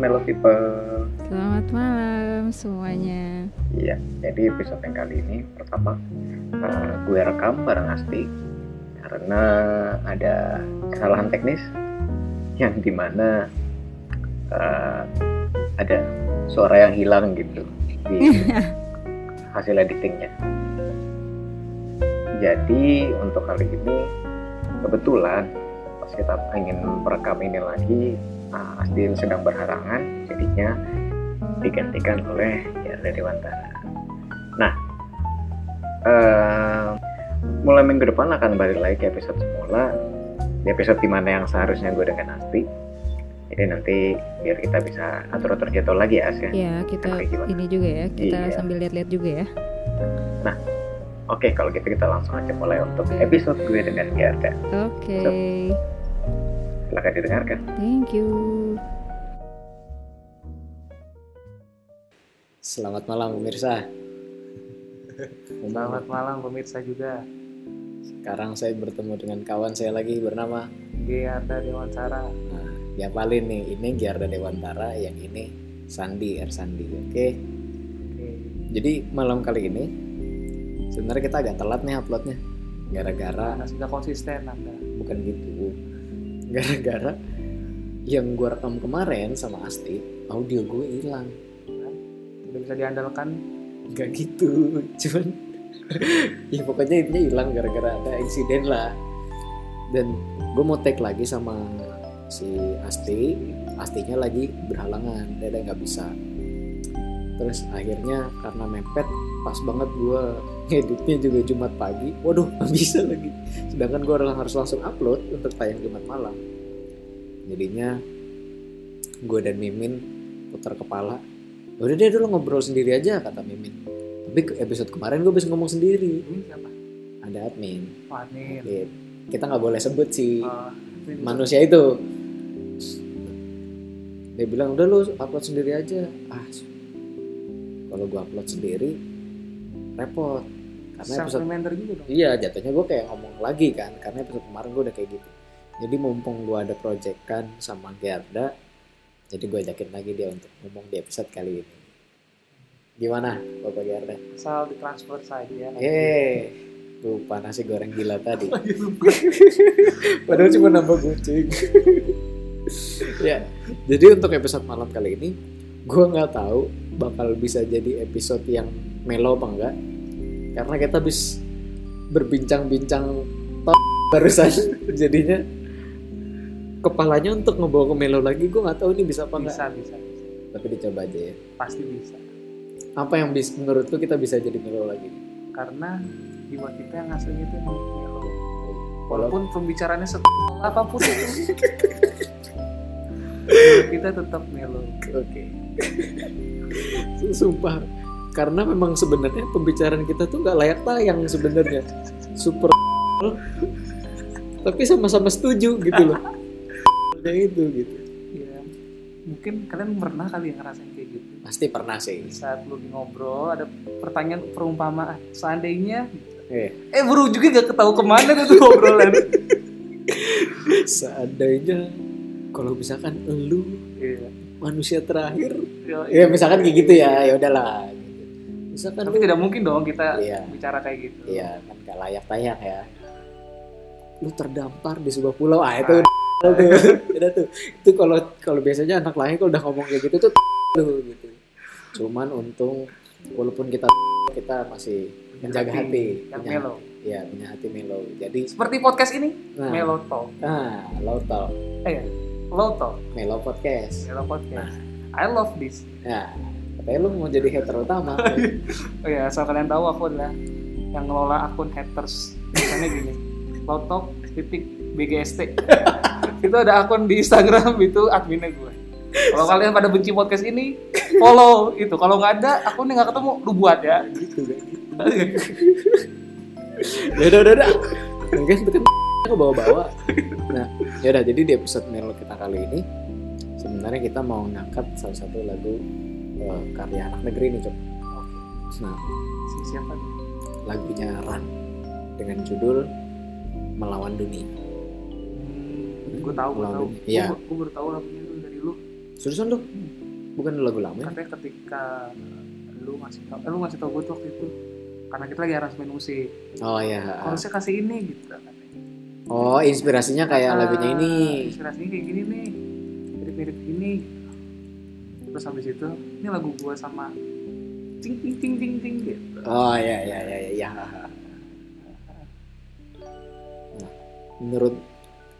Halo, selamat malam Melo People. Selamat malam semuanya. Iya, jadi episode yang kali ini pertama uh, gue rekam bareng Asti karena ada kesalahan teknis yang di mana uh, ada suara yang hilang gitu di hasil editingnya. Jadi untuk kali ini kebetulan pas kita ingin merekam ini lagi uh, sedang berhalangan jadinya digantikan oleh Yarda Dewantara nah uh, mulai minggu depan akan balik lagi ke episode semula. Di episode di mana yang seharusnya gue dengan Asti. Jadi nanti biar kita bisa atur-atur jadwal lagi ya As ya? Ya kita ini juga ya kita Iya. sambil lihat-lihat juga ya. Oke kalau gitu kita langsung aja mulai untuk episode gue dengan Yarda Oke, silahkan didengarkan thank you. Selamat malam pemirsa. Selamat malam pemirsa juga. Sekarang saya bertemu dengan kawan saya lagi bernama Giarda Dewantara. nah, diapalin nih. Ini Giarda Dewantara, yang ini Sandi R Sandi. Oke. Oke. Jadi malam kali ini sebenarnya kita agak telat nih uploadnya. Gara-gara Karena sudah konsisten Anda. bukan gitu. Gara-gara yang gua rekam kemarin sama Asti, audio gue hilang. Sudah bisa diandalkan. Gak gitu, cuman ya pokoknya intinya hilang gara-gara ada insiden lah. Dan gue mau tag lagi sama si Asti, Astinya lagi berhalangan, dia nggak bisa. Terus akhirnya karena mepet, pas banget gue ngeditnya juga Jumat pagi, waduh nggak bisa lagi. Sedangkan gue harus langsung upload untuk tayang Jumat malam. Jadinya gue dan Mimin putar kepala udah deh dulu ngobrol sendiri aja kata Mimin tapi ke episode kemarin gue bisa ngomong sendiri siapa? ada admin Fanir. Gitu. kita nggak boleh sebut si Oh, ini manusia itu dia bilang udah lu upload sendiri aja ah kalau gue upload sendiri repot karena episode Supplementer juga dong. iya jatuhnya gue kayak ngomong lagi kan karena episode kemarin gue udah kayak gitu jadi mumpung gue ada project kan sama Gerda jadi gue ajakin lagi dia untuk ngomong di episode kali ini gimana Bapak Gerda Asal ditransfer saja. ya. Yeay, lupa nasi goreng gila tadi. Padahal cuma nambah kucing. ya, jadi untuk episode malam kali ini, gue nggak tahu bakal bisa jadi episode yang melo apa enggak, karena kita habis berbincang-bincang top barusan, jadinya kepalanya untuk ngebawa ke melo lagi, gue nggak tahu ini bisa apa. Bisa, bisa, bisa. Tapi dicoba aja ya. Pasti bisa. Apa yang bis, menurut lu kita bisa jadi melo lagi? Karena jiwa kita yang aslinya itu emang melo. Walaupun Walaupun pembicaraannya se apa pun itu. kita tetap melo. Oke. Sumpah. Karena memang sebenarnya pembicaraan kita tuh nggak layak tayang sebenarnya. Super. Tapi sama-sama setuju gitu loh. Ya itu gitu. Ya. Mungkin kalian pernah kali ya ngerasain kayak gitu. Pasti pernah sih. saat lu ngobrol ada pertanyaan perumpamaan seandainya Eh, eh buru juga gak ketahu ke mana tuh ngobrolan seandainya kalau misalkan lu iya. manusia terakhir, Iya, ya misalkan kayak gitu ya, ya udahlah. Misalkan tapi lu- tidak mungkin dong kita Iya. bicara kayak gitu Iya, kan gak layak tayang ya. Lu terdampar di sebuah pulau, ah itu udah tuh. Udah tuh. Itu kalau kalau biasanya anak lahir kalau udah ngomong kayak gitu tuh tuh gitu. Cuman untung walaupun kita kita masih menjaga hati, yang punya, melo ya punya hati melo. Jadi seperti podcast ini nah, melo talk nah, low talk, eh low talk melo podcast. melo podcast Nah. I love this Nah, katanya lu mau jadi hater utama. oh ya asal kalian tahu aku adalah yang ngelola akun haters. Misalnya gini low talk titik BGST itu ada akun di Instagram itu adminnya gue kalau kalian pada benci podcast ini follow itu. Kalau nggak ada akunnya nggak ketemu lu buat ya. Gitu kan. ya udah udah udah. Mungkin itu kan ke bawa-bawa. Nah ya udah jadi di episode melo kita kali ini sebenarnya kita mau ngangkat salah satu lagu eh, karya anak negeri nih cok nah si siapa nih lagunya Ran dengan judul melawan dunia hmm, gue tahu gue tahu. Iya. gue baru tahu lagunya itu dari lu Seriusan lu? Bukan lagu lama ya? katanya ketika lu ngasih tau, eh, lu ngasih tau gue tuh waktu itu karena kita lagi aransemen musik Oh iya. harusnya kasih ini gitu Oh inspirasinya kayak Ah, lagunya ini. inspirasinya kayak gini nih mirip-mirip gini terus habis itu ini lagu gua sama ting ting ting ting ting gitu Oh iya iya iya iya. Nah, menurut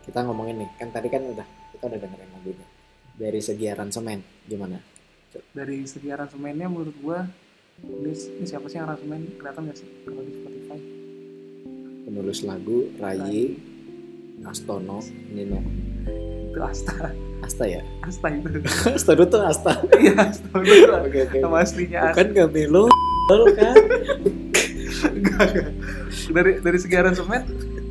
kita ngomongin nih, kan tadi kan udah kita udah dengerin lagunya. Dari segi aransemen gimana? dari segi aransemennya menurut gua ini, ini siapa sih yang aransemen kelihatan gak sih kalau di Spotify Penulis lagu Rai Astono Nino itu Asta Asta ya? Asta itu Astono tuh Asta. iya Asta itu Oke oke. nama aslinya Asta Bukan gak melo kan? Enggak, enggak. dari dari segi aransemen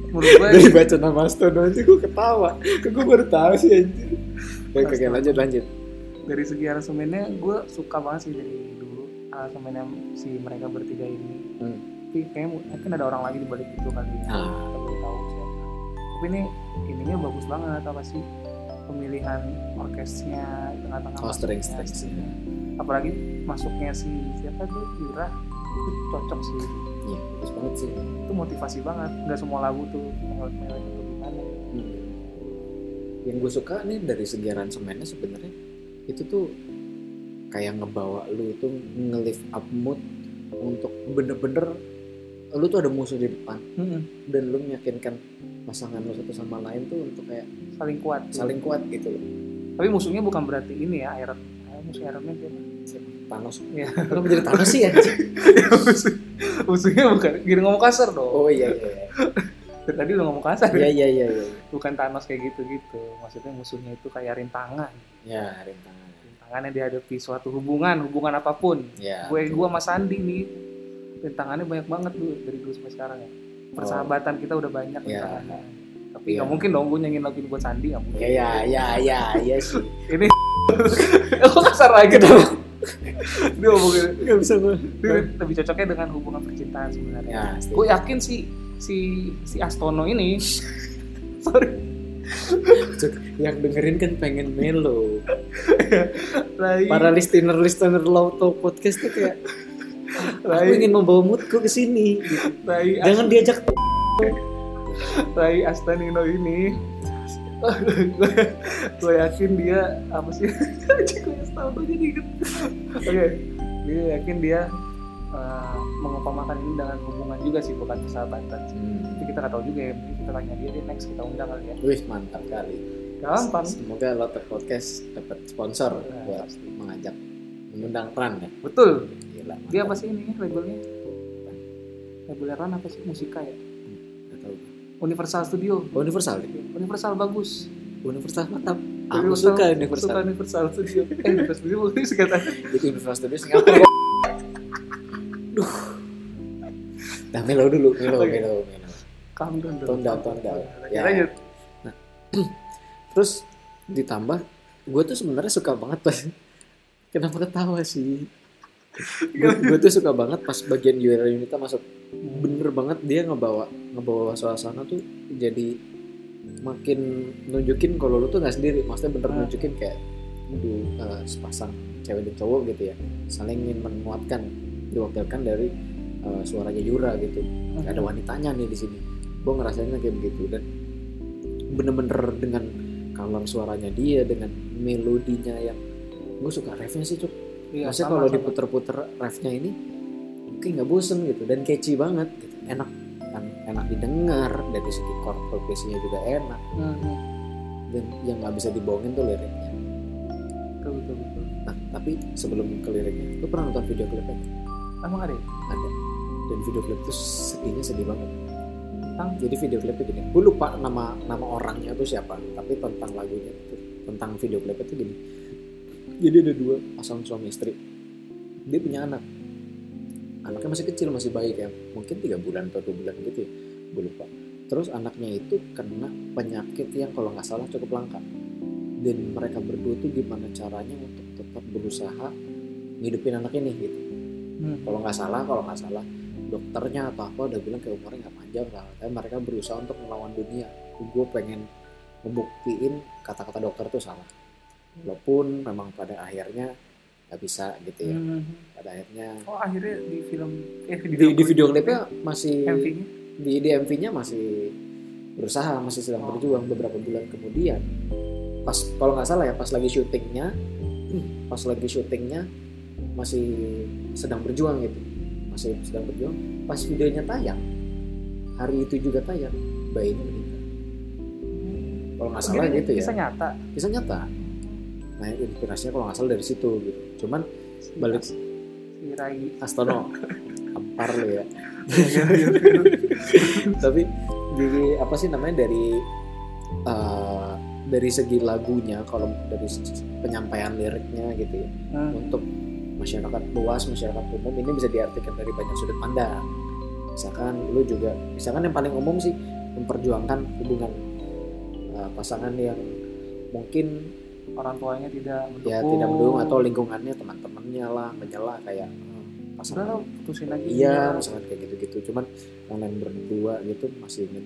menurut gua Dari baca nama Astono aja gue ketawa. Kok gue baru tahu sih anjir. Oke oke lanjut lanjut. dari segi aransemennya gue suka banget sih dari dulu aransemen yang si mereka bertiga ini Hmm. tapi kayaknya mungkin ada orang lagi di balik itu kali ya Ah. kita tahu siapa tapi ini ininya bagus banget apa sih pemilihan orkesnya tengah-tengah Oh, string, masuknya string. si- apalagi masuknya si siapa tuh? Yura itu cocok sih. Iya bagus banget sih. itu motivasi banget. Nggak semua lagu tuh melek-melek atau gimana Hmm. Yang gue suka nih dari segi aransemennya sebenarnya itu tuh kayak ngebawa lu itu nge-lift up mood untuk bener-bener lu tuh ada musuh di depan. Dan lu meyakinkan pasangan lu satu sama lain tuh untuk kayak saling kuat saling kuat gitu loh. tapi musuhnya bukan berarti ini ya Iron eh, musuh Iron Man siapa? Thanos. Iya. Kenapa jadi Thanos sih ya? Musuh- musuhnya bukan gini ngomong kasar dong Oh iya iya. iya. Tadi udah ngomong kasar Iya iya iya. iya. bukan Thanos kayak gitu gitu maksudnya musuhnya itu kayak rintangan Ya rintangan. rintangan yang dihadapi suatu hubungan hubungan apa pun Ya. gue gue sama Sandi nih rintangannya banyak banget dulu dari dulu sampai sekarang ya persahabatan kita udah banyak rintangannya tapi Iya. nggak mungkin dong gue nyanyiin lagu buat Sandi nggak mungkin Ya ya ya ya sih. ini kok kasar lagi dong dia ngomongin Gak bisa gue. dia lebih cocoknya dengan hubungan percintaan sebenarnya Ya. gue yakin sih si si Astono ini sorry Yang dengerin kan pengen melo. Rai, Para listener listener Lauto podcast tuh kayak aku Rai, ingin membawa moodku ke sini. gitu. Jangan diajak Rai Astanino ini gue yakin dia apa sih gue tahu jadi inget oke dia yakin dia uh, mengutamakan ini dengan hubungan juga sih bukan persahabatan sih. tapi kita nggak tahu juga ya mungkin kita tanya dia dia next kita undang kali ya Wih mantap kali. gampang Semoga Lauto podcast dapat sponsor Ya, buat pasti. mengajak mengundang Ran ya. betul Gila. dia apa sih ini labelnya labelnya Ran apa sih musika ya. Universal Studio Oh, Universal. Universal bagus Universal mantap. Aku Universal- suka Universal. suka Universal Studio eh Universal Studio mungkin singkatan Jadi Universal Studio Singapura. Duh. Nah, melo dulu, melo, Oke. melo, melo. Calm down, Tone down, tone down. Ya. Lanjut. Terus ditambah gue tuh sebenarnya suka banget pas kenapa ketawa sih gue tuh suka banget pas bagian Yuera Yunita masuk. Bener banget dia ngebawa ngebawa suasana tuh jadi makin nunjukin kalau lu tuh nggak sendiri. Maksudnya bener Hmm. nunjukin kayak aduh eh, sepasang cewek dan cowok gitu ya. Saling ingin menguatkan diwakilkan dari eh, suaranya Yura gitu. Nggak ada wanitanya nih di sini. Gue ngerasainnya kayak begitu. Dan bener-bener dengan color suaranya dia dengan melodinya yang gue suka refnya sih cuk Iya, maksudnya kalau diputer-puter refnya ini kayak nggak bosen gitu dan catchy banget gitu. enak kan enak didengar dari segi chord progresinya juga enak Hmm, hmm. dan yang nggak bisa dibohongin tuh liriknya Betul, betul, betul. nah tapi sebelum ke liriknya lu pernah nonton video klipnya? Emang ada ya? ada dan video klip tuh sedihnya sedih banget Tentang? jadi video klipnya gini gue lupa nama nama orangnya tuh siapa tapi tentang lagunya itu tentang video klipnya tuh gini jadi ada dua pasangan suami istri. Dia punya anak. Anaknya masih kecil masih bayi kayak mungkin tiga bulan atau dua bulan gitu ya. Gue lupa. Terus anaknya itu kena penyakit yang kalau nggak salah cukup langka. Dan mereka berdua tuh gimana caranya untuk tetap berusaha ngidupin anak ini gitu. Hmm. kalau nggak salah kalau nggak salah dokternya atau apa udah bilang kayak umurnya nggak panjang lah. Tapi mereka berusaha untuk melawan dunia. Gue pengen ngebuktiin kata-kata dokter itu salah walaupun memang pada akhirnya nggak bisa gitu ya. Hmm. pada akhirnya Oh akhirnya di film eh di, di video klipnya masih MV-nya di, di MV-nya masih berusaha masih sedang Oh. berjuang beberapa bulan kemudian. Pas kalau nggak salah ya pas lagi syutingnya hmm, pas lagi syutingnya masih sedang berjuang gitu. Masih sedang berjuang. Pas videonya tayang hari itu juga tayang bayinya meninggal. Kalau nggak salah gitu ya. Kisah nyata. kisah nyata nah inspirasinya kalau nggak salah dari situ gitu cuman Balik. Si Rai. Astono ampar lo ya tapi di apa sih namanya dari eh, dari segi lagunya kalau dari penyampaian liriknya gitu ya Hmm. untuk masyarakat luas masyarakat umum ini bisa diartikan dari banyak sudut pandang misalkan lu juga misalkan yang paling umum sih memperjuangkan hubungan eh, pasangan yang mungkin Orang tuanya tidak mendukung. ya tidak mendukung. atau lingkungannya teman-temannya lah menyela kayak Udah pasangan putusin aja. iya misalkan kayak gitu-gitu. Cuman kalian berdua gitu masih ingin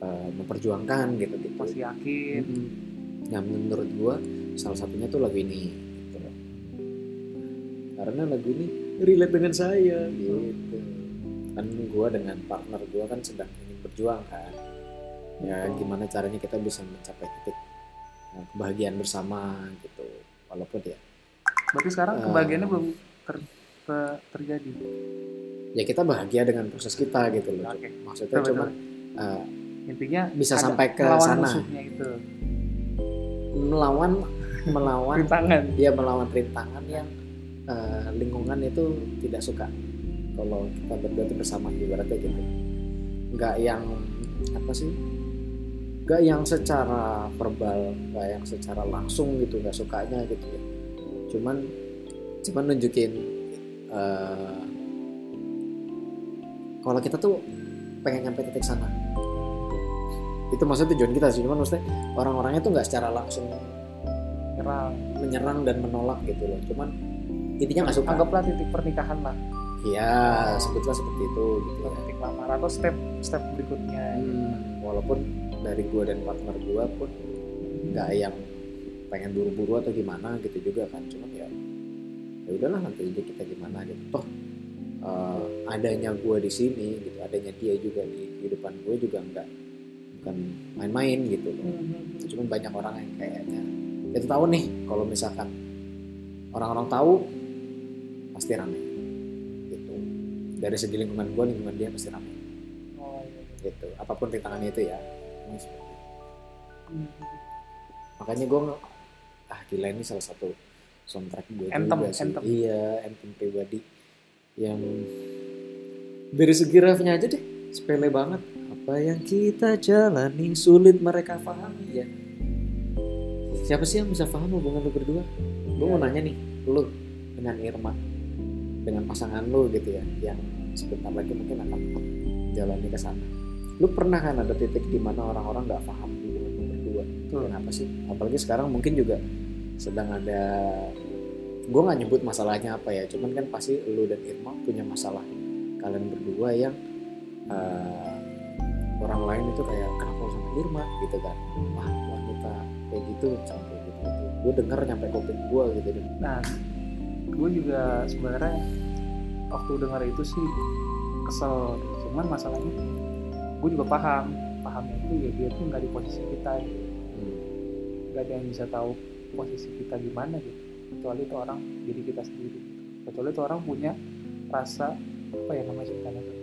eh, memperjuangkan gitu gitu. Masih yakin. yang menurut gua salah satunya tuh lagu ini gitu karena lagu ini relate dengan saya gitu. Kan gua dengan partner gua kan sedang ingin berjuang kan. Ya gimana caranya kita bisa mencapai titik kebahagiaan bersama gitu walaupun ya Berarti sekarang Eh. kebahagiaannya belum ter- ter- terjadi. ya kita bahagia dengan proses kita gitu loh Oke. maksudnya Betul, cuman eh, Intinya Bisa sampai ke melawan sana. itu. melawan melawan Rintangan. ya melawan rintangan yang eh, lingkungan itu tidak suka kalau kita berdua itu bersama ibaratnya gitu nggak yang apa sih nggak yang secara verbal nggak yang secara langsung gitu nggak sukanya gitu ya cuman cuman nunjukin eh, kalau kita tuh pengen nyampe titik sana itu maksudnya tujuan kita sih cuman maksudnya orang-orangnya tuh nggak secara langsung Nyerang. menyerang dan menolak gitu loh cuman intinya nggak suka Anggaplah titik pernikahan lah. iya sebutlah seperti itu gitu ya Titik lamar atau step step berikutnya. Hmm, walaupun dari gua dan partner gua pun nggak yang pengen buru-buru atau gimana gitu juga kan. Cuman ya ya udahlah nanti aja kita gimana gitu. Toh eh, adanya gua di sini gitu adanya dia juga di kehidupan gue juga nggak bukan main-main gitu loh. Hmm. cuman banyak orang yang kayaknya kita tahu nih kalau misalkan orang-orang tahu pasti rame gitu. Dari segi lingkungan gue lingkungan dia pasti rame Oh, iya. gitu. Apa pun rintangannya itu ya Ini seperti. Hmm. makanya gue ah gila ini salah satu soundtrack gue Anthem, juga sih anthem. iya anthem pribadi yang dari segi refnya aja deh sepele banget apa yang kita jalani sulit mereka pahami ya siapa sih yang bisa paham hubungan lu berdua gue mau nanya nih lu dengan Irma dengan pasangan lu gitu ya yang sebentar lagi mungkin akan jalani ke sana lu pernah kan ada titik di mana orang-orang nggak paham hubungan lu berdua Betul. kenapa sih apalagi sekarang mungkin juga sedang ada gue nggak nyebut masalahnya apa ya cuman kan pasti lu dan Irma punya masalah kalian berdua yang eh, orang lain itu kayak kenapa sama Irma gitu kan wah wanita kayak gitu sampai gitu, gitu. gue denger nyampe kuping gue gitu dan Nah, gue juga sebenarnya waktu dengar itu sih kesel. Cuman masalahnya gue juga paham, pahamnya itu ya dia tuh nggak di posisi kita, gitu. hmm, nggak ada yang bisa tahu posisi kita gimana gitu. Kecuali itu orang diri kita sendiri. Kecuali itu orang punya rasa apa ya namanya ceritanya tuh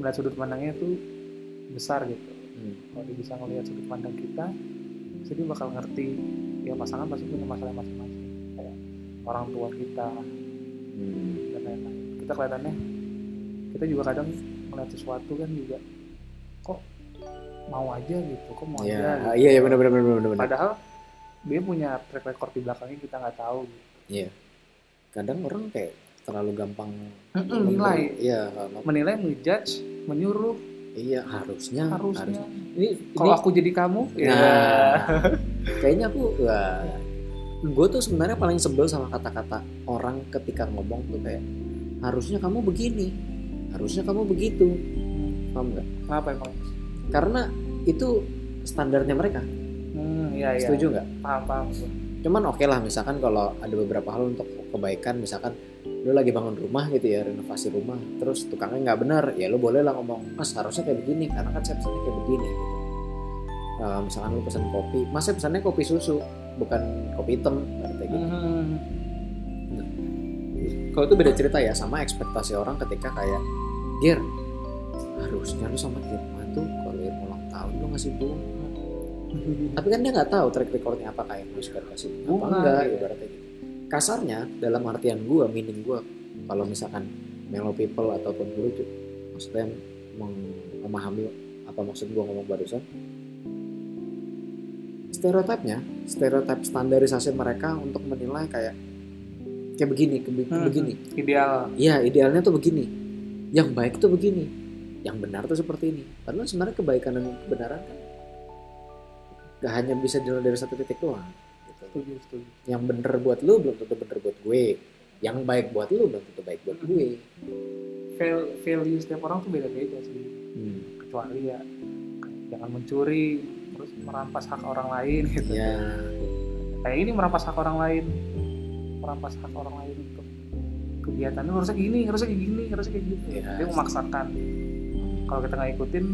melihat sudut pandangnya tuh besar gitu. hmm, Kalau dia bisa ngelihat sudut pandang kita, jadi dia bakal ngerti ya pasangan pasti punya masalah masing-masing kayak orang tua kita hmm, dan lain-lain kita kelihatannya kita juga kadang melihat sesuatu kan juga kok mau aja gitu kok mau iya aja gitu. iya iya benar benar benar benar padahal dia punya track record di belakangnya kita nggak tahu gitu. iya. Kadang orang kayak terlalu gampang menilai. iya menilai menjudge menyuruh. Iya harusnya harusnya. ini kalau aku jadi kamu ya. Nah, kayaknya aku wah, gue tuh sebenarnya paling sebel sama kata-kata orang ketika ngomong tuh kayak harusnya kamu begini, harusnya kamu begitu, paham nggak? apa emang Karena itu standarnya mereka, hmm, iya iya setuju nggak? paham paham cuman oke lah misalkan kalau ada beberapa hal untuk kebaikan misalkan lu lagi bangun rumah gitu ya renovasi rumah terus tukangnya nggak benar ya lu boleh lah ngomong mas harusnya kayak begini karena kan saya pesannya kayak begini gitu Eh, misalkan lu pesan kopi mas saya pesannya kopi susu bukan kopi hitam kayak gitu Hmm. kalau itu beda cerita ya sama ekspektasi orang ketika kayak Gir harusnya lu sama Irma tuh kalau Irma ulang tahun lu ngasih bunga tapi kan dia nggak tahu track recordnya apa kayak lu suka kasih bunga apa enggak iya. ibaratnya gitu kasarnya dalam artian gua meaning gua kalau misalkan mellow people ataupun guru tuh maksudnya mem- memahami apa maksud gua ngomong barusan stereotipnya stereotip standarisasi mereka untuk menilai kayak kayak begini kayak be- Hmm. begini Ideal. Iya, idealnya tuh begini. Yang baik tuh begini. Yang benar tuh seperti ini. Padahal sebenarnya kebaikan dan kebenaran kan gak hanya bisa dilihat dari satu titik doang. Gitu. Setuju, setuju. Yang bener buat lu belum tentu bener buat gue. Yang baik buat lu belum tentu baik buat gue. Val- Value setiap orang tuh beda-beda sih. Hmm. Kecuali ya jangan mencuri, terus merampas hak orang lain gitu. Ya, Kayak ini merampas hak orang lain, merampas hak orang lain untuk kegiatannya lu harusnya gini, harusnya kayak gini, harusnya kayak gitu. Iya. Dia memaksakan. Kalau kita nggak ikutin,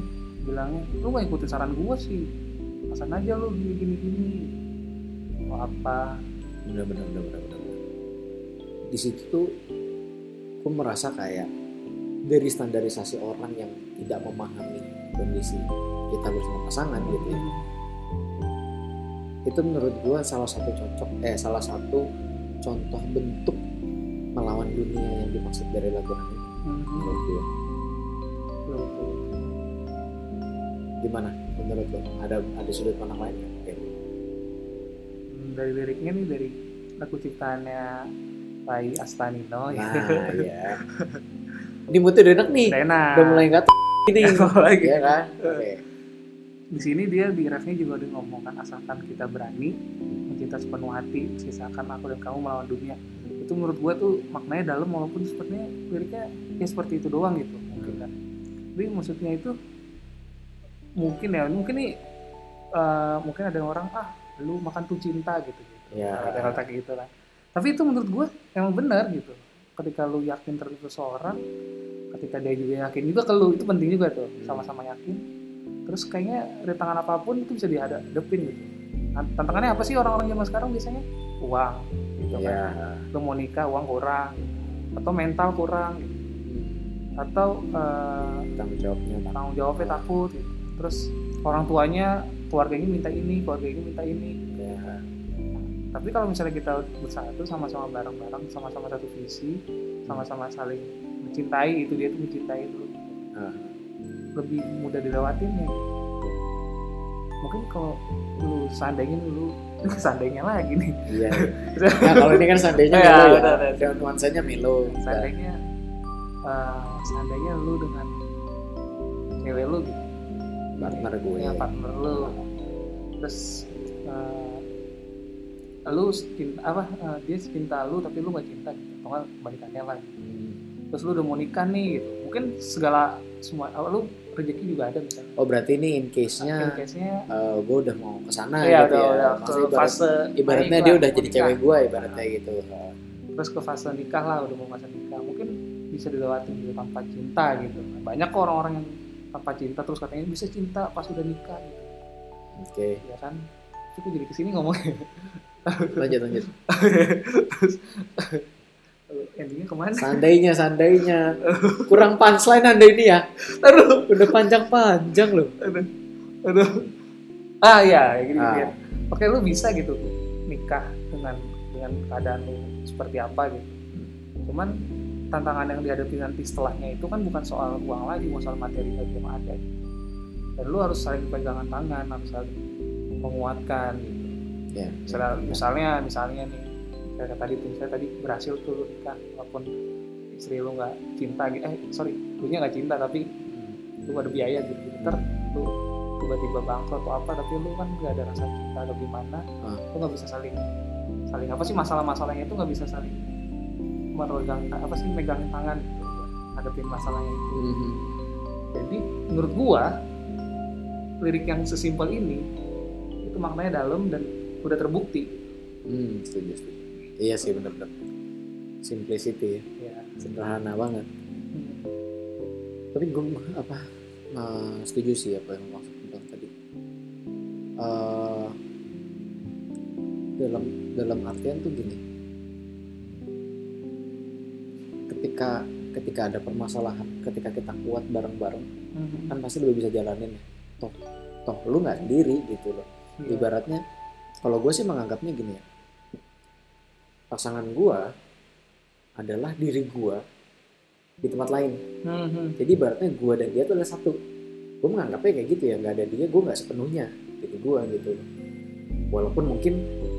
bilangnya lu nggak ikutin saran gua sih, pasan aja lu gini gini gini. Atau apa? bener bener bener bener bener. Di situ tuh gue merasa kayak dari standarisasi orang yang tidak memahami kondisi kita bersama pasangan gitu ya. itu menurut gua salah satu cocok eh salah satu contoh bentuk melawan dunia yang dimaksud dari lagu ini Hmm, menurut betul, betul. Gimana menurut lo ada ada sudut pandang lain. Hmm, dari liriknya nih dari lagu ciptaannya Rai Astanino ya. nah ya ini moodnya udah enak nih Rena. udah mulai nggak ini Lagi. ya kan oke Di sini dia di refnya juga udah ngomongkan asalkan kita berani mencinta sepenuh hati, sisakan aku dan kamu melawan dunia. Itu menurut gua tuh maknanya dalam walaupun sepertinya liriknya ya seperti itu doang gitu Tapi maksudnya itu mungkin ya mungkin nih eh, mungkin ada orang ah lu makan tuh cinta gitu gitu. Ya. Kata-kata kayak gitu lah. Tapi itu menurut gua emang benar gitu. Ketika lu yakin terhadap seseorang, ketika dia juga yakin juga ke lu itu penting juga tuh sama-sama yakin terus kayaknya rintangan apa pun itu bisa dihadapin gitu Nah, tantangannya apa sih orang-orang zaman sekarang biasanya uang gitu ya kan lu mau nikah uang kurang atau mental kurang gitu. Atau eh, tanggung jawabnya tanggung jawabnya takut. Gitu. terus orang tuanya keluarga ini minta ini keluarga ini minta ini. Ya. Tapi kalau misalnya kita bersatu sama-sama bareng-bareng sama-sama satu visi sama-sama saling mencintai itu dia tuh mencintai Ah. lebih mudah dilewatin ya. Mungkin kalau lu seandainya lu seandainya lagi nih. Iya. Nah kalau ini kan seandainya Ya, Milo ya. Dan nuansanya Milo. Seandainya eh, seandainya lu dengan cewek lu gitu? Partner gue. ya partner lu. Terus eh, lu cinta apa eh, dia cinta lu tapi lu gak cinta gitu. Atau kebalikannya lah gitu. Hmm. terus lu udah mau nikah nih gitu. Mungkin segala semua apa, lu rezeki juga ada misalnya. Oh berarti ini in case in nya case-nya gue udah mau ke sana ya gitu udah, ya. udah ke ibarat- fase ibaratnya dia udah jadi nikah. cewek gue ibaratnya gitu. Terus ke fase nikah lah udah mau fase nikah. Mungkin bisa dilewati gitu tanpa cinta gitu. Banyak kok orang-orang yang tanpa cinta terus katanya bisa cinta pas udah nikah gitu. Oke. Ya kan? Itu jadi ke sini ngomongnya? Lanjut lanjut. Terus endingnya ke mana? Seandainya seandainya kurang punchline anda ini ya. Aduh. Udah panjang-panjang loh. Aduh. Aduh. Ah ya gini Ah. ya oke lu bisa gitu nikah dengan dengan keadaan lu seperti apa gitu. Cuman tantangan yang dihadapi nanti setelahnya itu kan bukan soal uang lagi bukan soal materi lagi yang ada gitu. dan lu harus saling pegangan tangan harus saling menguatkan gitu ya misalnya misalnya misalnya nih kayak tadi tuh saya tadi berhasil tuh lu nikah walaupun istri lu nggak cinta gitu eh sorry lu nya nggak cinta tapi lu ada biaya gitu ntar lu tiba-tiba bangkrut atau apa tapi lu kan nggak ada rasa cinta atau gimana Ah. lu nggak bisa saling saling apa sih masalah-masalahnya itu nggak bisa saling meregang apa sih megangin tangan gitu ngadepin masalahnya itu Mhm. jadi menurut gua lirik yang sesimpel ini itu maknanya dalam dan udah terbukti Hmm, setuju, setuju. Iya sih bener-bener. Simplicity ya, ya sederhana banget. Hmm. Tapi gue apa eh, setuju sih apa yang maksud bilang tadi. Eh, dalam dalam artian tuh gini. Ketika ketika ada permasalahan, ketika kita kuat bareng-bareng, Mhm. kan pasti lebih bisa jalanin ya. Toh, toh lu nggak sendiri gitu loh. Iya. ibaratnya kalau gue sih menganggapnya gini ya pasangan gue adalah diri gue di tempat lain Mhm. jadi ibaratnya gue dan dia tuh adalah satu gue menganggapnya kayak gitu ya nggak ada dia gue nggak sepenuhnya diri gue gitu walaupun mungkin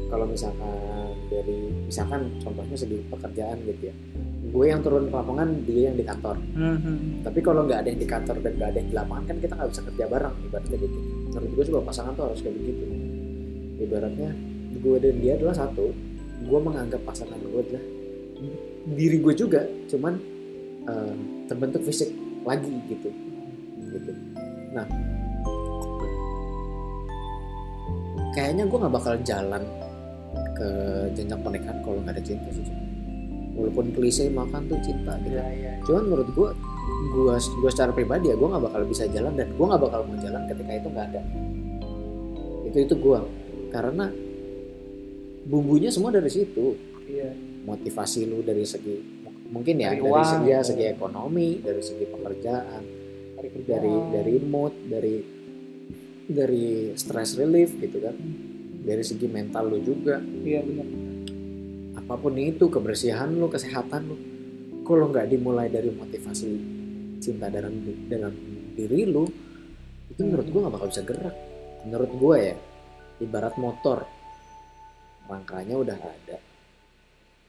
kalau misalkan dari misalkan contohnya segi pekerjaan gitu ya gue yang turun ke lapangan dia yang di kantor. Mhm. tapi kalau nggak ada yang di kantor dan nggak ada yang di lapangan kan kita nggak bisa kerja bareng ibaratnya gitu. Menurut gue sebuah pasangan tuh harus kayak begitu. Ibaratnya gue dan dia adalah satu gue menganggap pasangan gue adalah diri gue juga cuman eh, terbentuk fisik lagi gitu. Gitu. Nah kayaknya gue nggak bakal jalan ke jenjang pernikahan kalau nggak ada cinta sih. Walaupun klise makan tuh cinta gitu Iya, iya. cuman menurut gue gue gue secara pribadi ya gue nggak bakal bisa jalan dan gue nggak bakal mau jalan ketika itu nggak ada itu itu gue karena bumbunya semua dari situ Iya. motivasi lu dari segi mungkin ya Dari dari, uang, segi ya, gitu. segi ekonomi dari segi pekerjaan kerja. dari dari mood dari dari stress relief gitu kan dari segi mental lu juga Iya benar. Apa pun itu kebersihan lu kesehatan lu kalau nggak dimulai dari motivasi cinta dalam dalam diri lu itu menurut gua nggak bakal bisa gerak. Menurut gua ya ibarat motor rangkanya udah ada.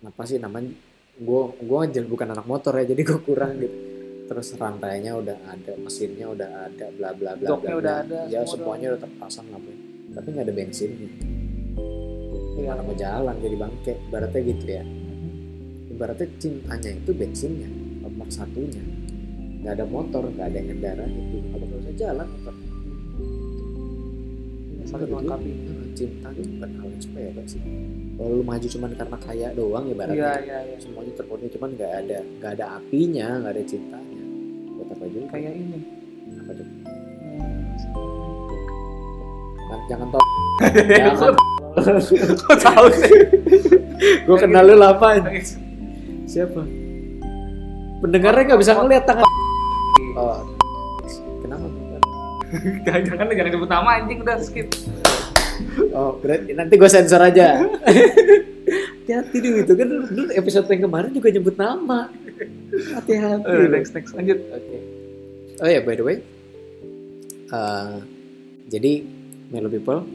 Apa sih namanya? Gua gua aja bukan anak motor ya jadi gua kurang gitu. Terus rantainya udah ada mesinnya udah ada bla bla bla Joknya bla udah bla. ada, ya semua semuanya udah terpasang apa tapi nggak ada bensinnya. Iya. Gimana mau jalan jadi bangke. Ibaratnya gitu ya. Ibaratnya cintanya itu bensinnya nomor satunya. Nggak ada motor nggak ada yang ngendara itu. Nggak bakal bisa jalan motor. Saling melengkapi. cinta itu bukan hal yang sepele sih. Kalau lu maju cuman karena kaya doang ibaratnya. Iya iya. semuanya terpenuhi cuman nggak ada nggak ada apinya nggak ada cintanya. Buat apa juga? Kayak ini. apa tuh? Hmm. jangan jangan tau. Jangan Kok tahu sih? gue kenal lu lapan siapa pendengarnya nggak bisa ngeliat tangan oh kenapa Jangan jangan sebut nama anjing udah skip. Oh, berarti nanti gue sensor aja. Hati-hati dulu itu kan dulu, episode yang kemarin juga nyebut nama. Hati-hati. Next next lanjut. Oke. Oh ya, by the way, eh, jadi Melo People,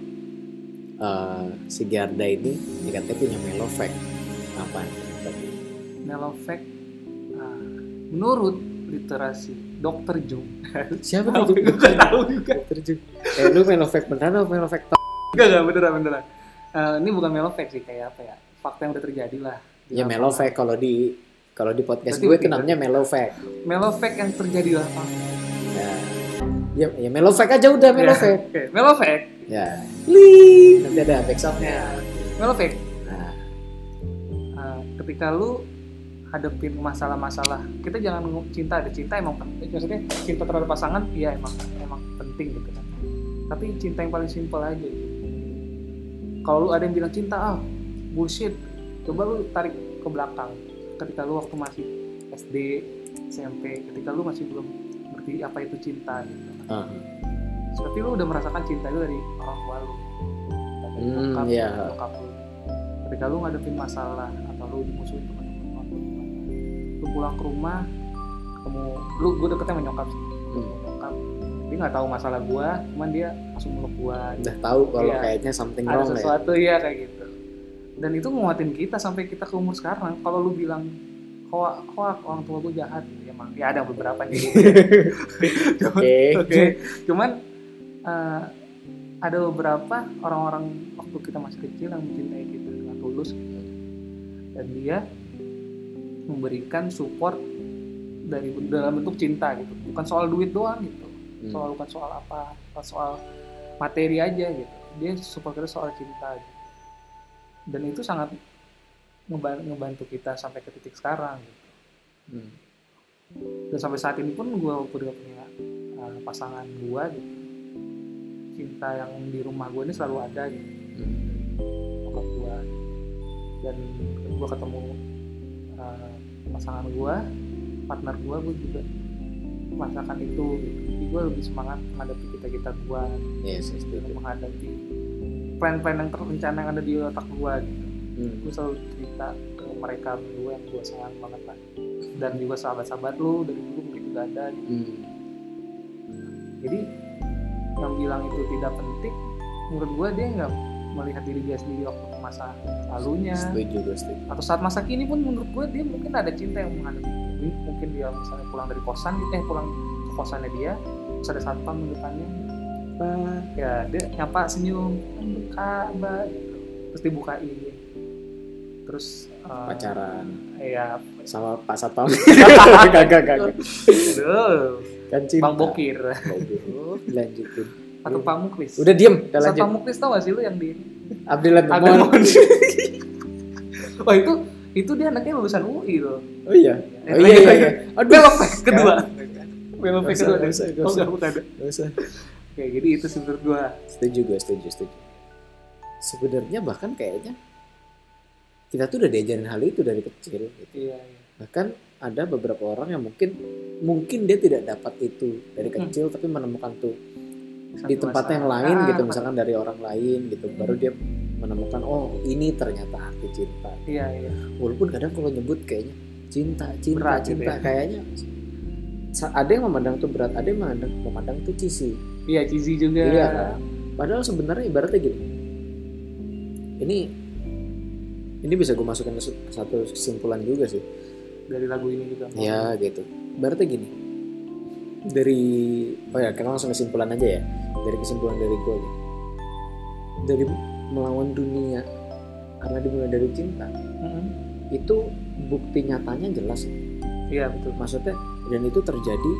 eh, si Garda ini dikatanya punya Melo Fact. Apa? Melofek ah, menurut literasi Dokter Jung. Siapa Tahu, tuh? gue nggak tahu juga. Terjun. Eh, lu Melo Fact beneran apa Melo Fact? Enggak enggak beneran beneran. Eh, ini bukan melofek sih kayak apa ya? Fakta yang udah terjadi lah. Ya lapangan. Melo Fact kalau di kalau di podcast Berarti gue begitu. kenamnya Melo Fact. Melofek yang terjadi di lapangan. Ya, ya, ya Melo Fact aja udah Melo Ya. Oke, melofek. Ya. Ling. Nanti ada backsoundnya. Melofek. Nah, Eh, ketika lu hadepin masalah-masalah, kita jangan cinta ada cinta emang penting. Maksudnya cinta terhadap pasangan, iya emang emang penting gitu kan. Tapi cinta yang paling simpel aja. Kalau lu ada yang bilang cinta ah bullshit, coba lu tarik ke belakang. Ketika lu waktu masih SD, SMP, ketika lu masih belum ngerti apa itu cinta gitu. ah. Tapi lu udah merasakan cinta itu dari orang tua lu. Dari Hmm, bokap, iya. bokap lu. Ketika lu ngadepin masalah atau lu dimusuhin teman-teman lu pulang ke rumah, ketemu lu gue deketnya sama nyokap sih. Hmm. Nyokap dia nggak tahu masalah gua, cuman dia langsung meluk gua. udah tahu kalau Iya. kayaknya something Ada wrong ya. sesuatu ya kayak gitu. Dan itu nguatin kita sampai kita ke umur sekarang. Kalau lu bilang kok kok orang tua gue jahat, ya emang ya ada beberapa nih. Oke. Oke, cuman eh, ada beberapa orang-orang waktu kita masih kecil yang mencintai kita dengan tulus gitu. dan dia memberikan support dari dalam bentuk cinta gitu, bukan soal duit doang gitu, Hmm. soal bukan soal apa, soal materi aja gitu. Dia support kita soal cinta. Gitu. dan itu sangat ngeba- ngebantu kita sampai ke titik sekarang gitu. Hmm. dan sampai saat ini pun gue udah punya uh, pasangan gue gitu cinta yang di rumah gue ini selalu ada gitu Hmm. nyokap gue dan gue ketemu uh, pasangan gue partner gue gue juga merasakan itu gitu. jadi gue lebih semangat menghadapi kita kita gue Yes, yes, gitu, menghadapi plan-plan yang terencana yang ada di otak gue gitu Hmm. gue selalu cerita ke mereka gue yang gue sayang banget lah dan juga sahabat-sahabat lu dari dulu mungkin juga ada gitu. Hmm. jadi yang bilang itu tidak penting menurut gue dia nggak melihat diri dia sendiri waktu masa lalunya Setuju, gue setuju. atau saat masa kini pun menurut gue dia mungkin ada cinta yang menghadapi ini mungkin dia misalnya pulang dari kosan gitu eh pulang ke kosannya dia terus ada satpam di depannya Pak, ya dia nyapa senyum kabar gitu. terus dibukain terus eh, Pacaran ya sama Pak Satpam. Gak, gak, gak. aduh Kan cinta. bang bokir lanjutin. atau pak muklis Udah diem, udah lanjut. Pak Muklis tau gak sih lu yang di Abdillah Temon. Wah itu itu dia anaknya lulusan UI loh. Oh iya. Eh, Oh iya, iya, iya. Aduh, belok kedua. Belok kedua. nggak usah, nggak Oh usah. enggak bukan. Gak usah. Oke, jadi itu sih menurut gua. Setuju gue, setuju, setuju. Sebenarnya bahkan kayaknya kita tuh udah diajarin hal itu dari kecil. Gitu. Iya, iya. Bahkan ada beberapa orang yang mungkin mungkin dia tidak dapat itu dari Hmm. kecil tapi menemukan tuh di Satu tempat masa. yang lain Ah, gitu misalkan dari orang lain gitu baru dia menemukan oh ini ternyata arti cinta Iya, iya. walaupun kadang kalau nyebut kayaknya cinta cinta Berat gitu cinta ya. kayaknya ada yang memandang tuh berat ada yang memandang memandang tuh cheesy Iya, cheesy juga. iya kan padahal sebenarnya ibaratnya gini ini ini bisa gue masukin ke satu kesimpulan juga sih Dari lagu ini juga. ya gitu ibaratnya gini dari oh ya kita langsung kesimpulan aja ya dari kesimpulan dari gue gitu. dari melawan dunia karena dimulai dari cinta Mm-mm. itu bukti nyatanya jelas Iya, betul. maksudnya dan itu terjadi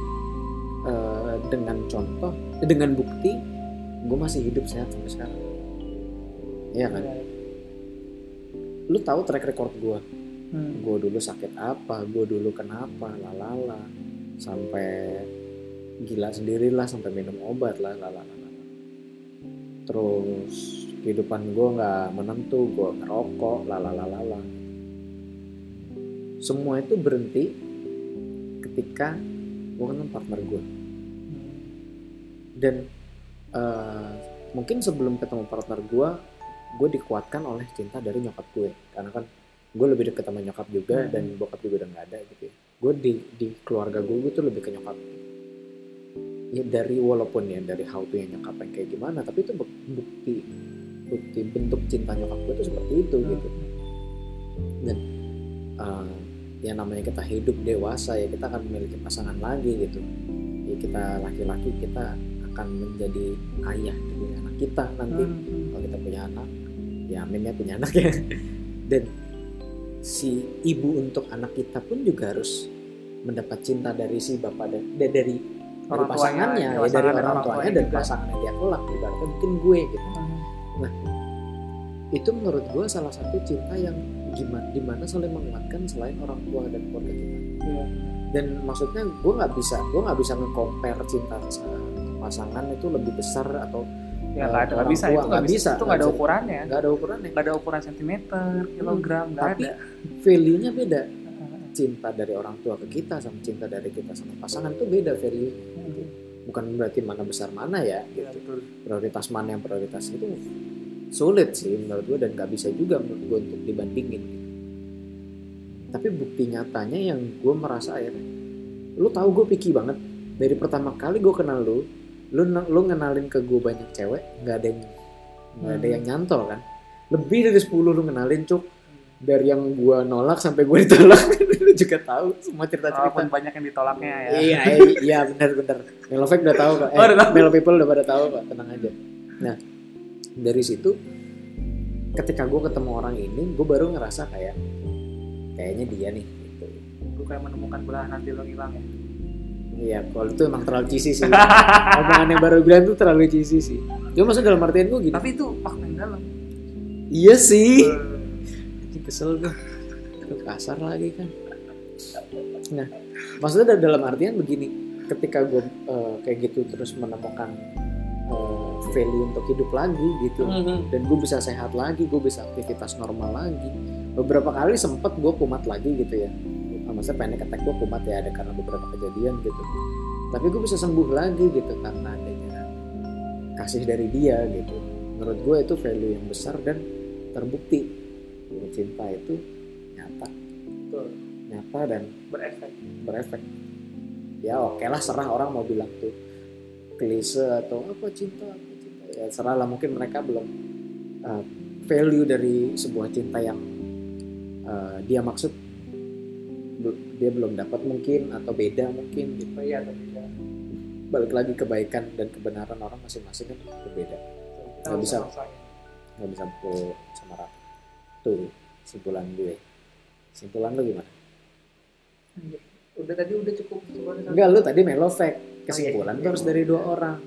eh, dengan contoh dengan bukti gue masih hidup sehat sampai sekarang Iya kan Iya. lu tahu track record gue Hmm. gue dulu sakit apa gue dulu kenapa lalala sampai gila sendirilah sampai minum obat lah lalala terus kehidupan gue nggak menentu gue ngerokok lalala semua itu berhenti ketika gue ketemu partner gue dan eh, mungkin sebelum ketemu partner gue gue dikuatkan oleh cinta dari nyokap gue. Karena kan gue lebih deket sama nyokap juga Hmm. dan bokap juga udah nggak ada gitu ya. Gue di di keluarga gue gue tuh lebih ke nyokap. Ya dari walaupun ya dari how to yang nyokap yang kayak gimana tapi itu buk- bukti bukti bentuk cinta nyokap gue tuh seperti itu gitu. Eh, yang namanya kita hidup dewasa ya kita akan memiliki pasangan lagi gitu. Ya kita laki-laki kita akan menjadi ayah dari anak kita nanti. Hmm. kalau kita punya anak ya amin ya punya anak ya. Dan si ibu untuk anak kita pun juga harus mendapat cinta dari si bapak dan da- dari dari Orang tuanya, pasangannya ya, pasangan dari orang orang tuanya dan juga. pasangannya dia kelak ibaratnya mungkin gue gitu Hmm. itu menurut gue salah satu cinta yang gimana di mana saling menguatkan selain orang tua dan keluarga kita Iya. dan maksudnya gue nggak bisa gue nggak bisa nge-compare cinta pasangan itu lebih besar atau Ya nggak ada, nggak bisa. Itu nggak bisa. bisa, Itu nggak ada ukurannya. nggak ada ukurannya Nggak ada ukuran sentimeter, kilogram, nggak tapi ada. value-nya beda cinta dari orang tua ke kita sama cinta dari kita sama pasangan itu beda value Hmm. bukan berarti mana besar mana ya Iya, gitu betul. prioritas mana yang prioritas itu sulit sih menurut gue dan nggak bisa juga menurut gue untuk dibandingin tapi bukti nyatanya yang gue merasa akhirnya lu tahu gue picky banget dari pertama kali gue kenal lu lu lu ngenalin ke gue banyak cewek nggak ada yang nggak ada Hmm. yang nyantol kan lebih dari 10 lu ngenalin cuk dari yang gue nolak sampai gue ditolak lu juga tahu semua cerita cerita Walaupun banyak yang ditolaknya ya. Iya, iya benar benar. Melovek udah tahu kok. Eh, Oh, udah tahu. Melo people udah pada tahu kok, tenang aja. Nah, dari situ ketika gue ketemu orang ini, gue baru ngerasa kayak kayaknya dia nih. Gitu. Gue kayak menemukan belahan hati lo hilang ya. Iya, kalau itu emang terlalu cheesy sih. Omongan yang baru bilang tuh terlalu cheesy sih. Cuma maksud dalam artian gue gini. Tapi itu makna yang dalam. Iya sih. Eh, kesel gue Aduh, kasar lagi kan nah maksudnya dalam artian begini ketika gue eh, kayak gitu terus menemukan eh, value untuk hidup lagi gitu dan gue bisa sehat lagi gue bisa aktivitas normal lagi beberapa kali sempet gue kumat lagi gitu ya maksudnya panic attack gue kumat ya ada karena beberapa kejadian gitu. Tapi gue bisa sembuh lagi gitu karena adanya kasih dari dia gitu. Menurut gue itu value yang besar dan terbukti. Bahwa cinta itu nyata. Betul. nyata dan berefek. berefek. Ya oke lah serah orang mau bilang tuh klise atau apa cinta apa cinta. Ya serah lah mungkin mereka belum uh, value dari sebuah cinta yang uh, dia maksud dia belum dapat mungkin atau beda mungkin gitu. Iya atau tidak balik lagi kebaikan dan kebenaran orang masing-masing kan berbeda. Nggak bisa. nggak bisa pukul sama rata tuh simpulan gue simpulan lu gimana? Udah tadi udah cukup enggak lu tadi melo fact. Kesimpulan Oh, iya. tuh harus dari dua orang.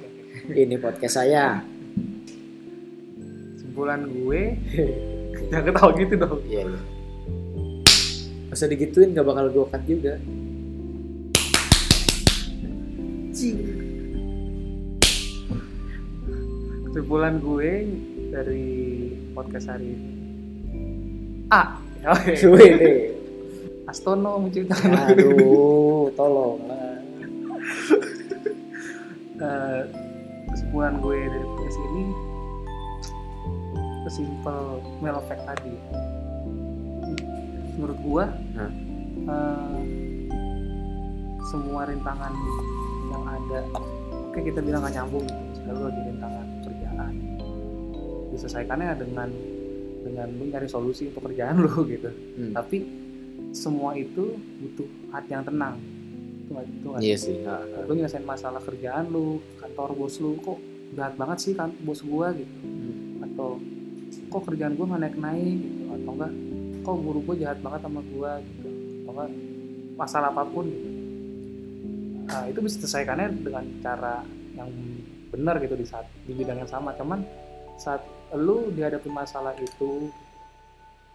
Ini podcast saya. Simpulan gue? Jangan ketawa gitu dong. Iya iya. Masa digituin gak bakal gue cut juga. simpulan gue dari podcast hari ini A Oke. Deh. Astono menciptakan lagu Aduh, tolong. Eh, kesimpulan gue dari podcast ini sesimpel melofek tadi menurut gue Eh, semua rintangan yang ada oke kita bilang gak nyambung gitu misalnya lu lagi rintangan kerjaan diselesaikannya dengan dengan lu nyari solusi untuk kerjaan lu gitu. Hmm. tapi semua itu butuh hati yang tenang. Itu nggak itu nggak Iya sih. lu nyelesain masalah kerjaan lu kantor bos lu kok jahat banget sih kan bos gua gitu. Atau kok kerjaan gua nggak naik naik gitu. Atau enggak kok guru gua jahat banget sama gua gitu enggak masalah apa pun gitu nah, itu bisa diselesaikannya dengan cara yang benar gitu di saat di bidang yang sama cuman saat lu dihadapi masalah itu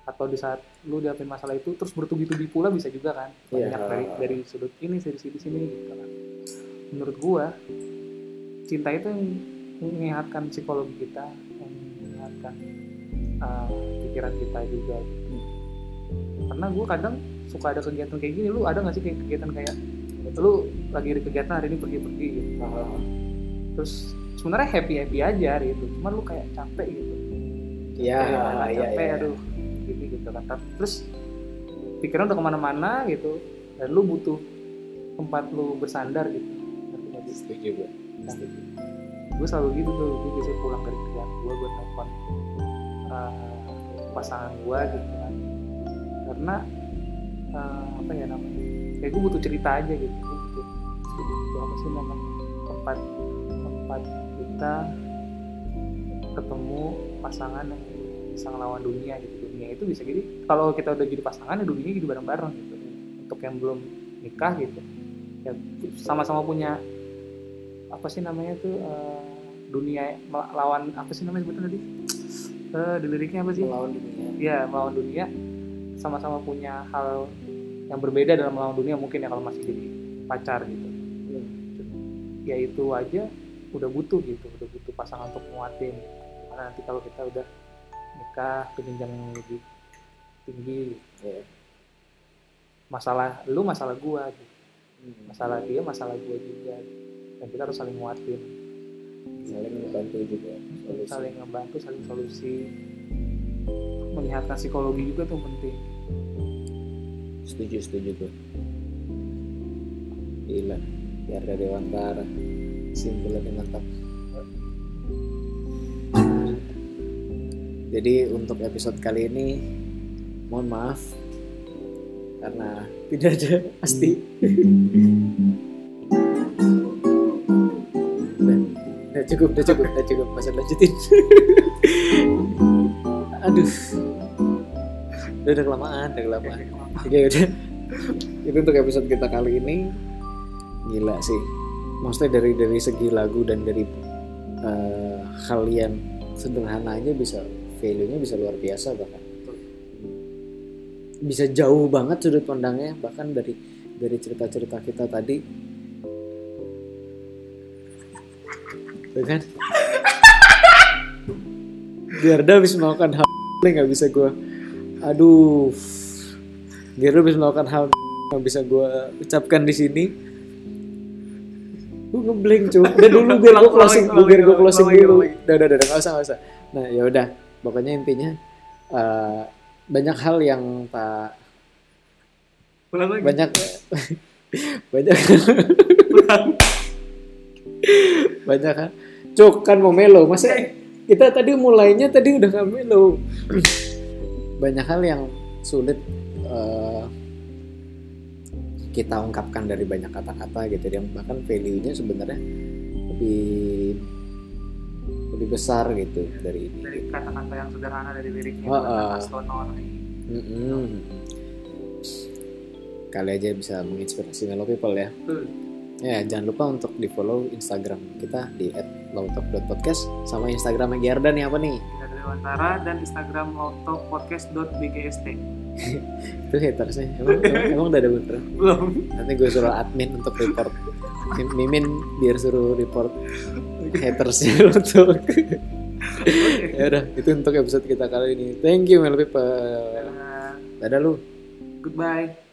atau di saat lu dihadapi masalah itu terus bertubi-tubi pula bisa juga kan Iya. banyak dari dari sudut ini dari sini sini gitu kan menurut gua cinta itu yang menyehatkan psikologi kita yang menyehatkan uh, pikiran kita juga gitu. Karena gua kadang suka ada kegiatan kayak gini lu ada nggak sih kayak kegiatan kayak lu lagi ada kegiatan hari ini pergi-pergi gitu terus sebenarnya happy happy aja hari itu cuman lu kayak capek gitu Iya, Kayak iya, capek iya. aduh gitu gitu kan terus pikiran udah ke mana-mana gitu dan lu butuh tempat lu bersandar gitu? Setuju gue. Setuju. gue selalu gitu tuh gue biasanya pulang dari kerjaan gue gue telepon uh, pasangan gue gitu kan karena uh, apa ya namanya kayak gue butuh cerita aja gitu. Gue butuh, butuh apa sih namanya tempat tempat kita ketemu pasangan yang bisa ngelawan dunia gitu. Dunia itu bisa jadi kalau kita udah jadi pasangan ya dunia jadi bareng-bareng gitu. Untuk yang belum nikah gitu. Ya sama-sama punya apa sih namanya tuh eh, dunia melawan apa sih namanya sebetulnya tadi? Eh, di liriknya apa sih? Melawan dunia. ya melawan dunia sama-sama punya hal yang berbeda dalam melawan dunia mungkin ya kalau masih jadi pacar gitu ya itu aja udah butuh gitu udah butuh pasangan untuk nguatin gimana nanti kalau kita udah nikah ke jenjang yang lebih tinggi Iya. masalah lu masalah gua gitu. Hmm. masalah dia masalah gua juga dan kita harus saling nguatin Saling membantu juga. Solusi. saling ngebantu saling solusi menyehatkan psikologi juga tuh penting Setuju, setuju tuh. Gila. Biar dari Dewantara. Simpulannya mantap. Jadi untuk episode kali ini mohon maaf karena tidak ada pasti. udah cukup, udah cukup, udah cukup. Masa lanjutin. Aduh. Udah, udah kelamaan, udah kelamaan. Oke udah. Itu untuk episode kita kali ini gila sih. Maksudnya dari dari segi lagu dan dari hal yang sederhana aja bisa value-nya bisa luar biasa bahkan. bisa jauh banget sudut pandangnya bahkan dari dari cerita-cerita kita tadi Tuh kan Gerda habis melakukan hal nggak bisa gue aduh. Gerda habis melakukan hal nggak bisa gue ucapkan di sini. Gue ngeblank cuy. Udah dulu biar gue closing. lagi, biar gue closing dulu. udah udah udah. Nggak usah nggak usah. Nah ya udah. Pokoknya intinya eh, banyak hal yang tak banyak. Banyak. Banyak kan cuk kan mau melo. Masa kita tadi mulainya tadi udah nggak melo banyak hal yang sulit eh, kita ungkapkan dari banyak kata-kata gitu yang bahkan value-nya sebenarnya lebih lebih besar gitu dari ini dari kata-kata yang sederhana dari liriknya buatan ah. Astonor Mm-mm. kali aja bisa menginspirasi Melo People ya Betul. Ya, jangan lupa untuk di follow Instagram kita di @lowtalk.podcast sama Instagramnya Gerda nih apa nih? Wantara dan Instagram lotopodcast.bgst Itu hatersnya. Emang, emang, emang udah ada bener? belum Nanti gue suruh admin untuk report. Mim- Mimin biar suruh report hatersnya untuk. ya udah, itu untuk episode kita kali ini. Thank you, Mel People. Dadah lu. goodbye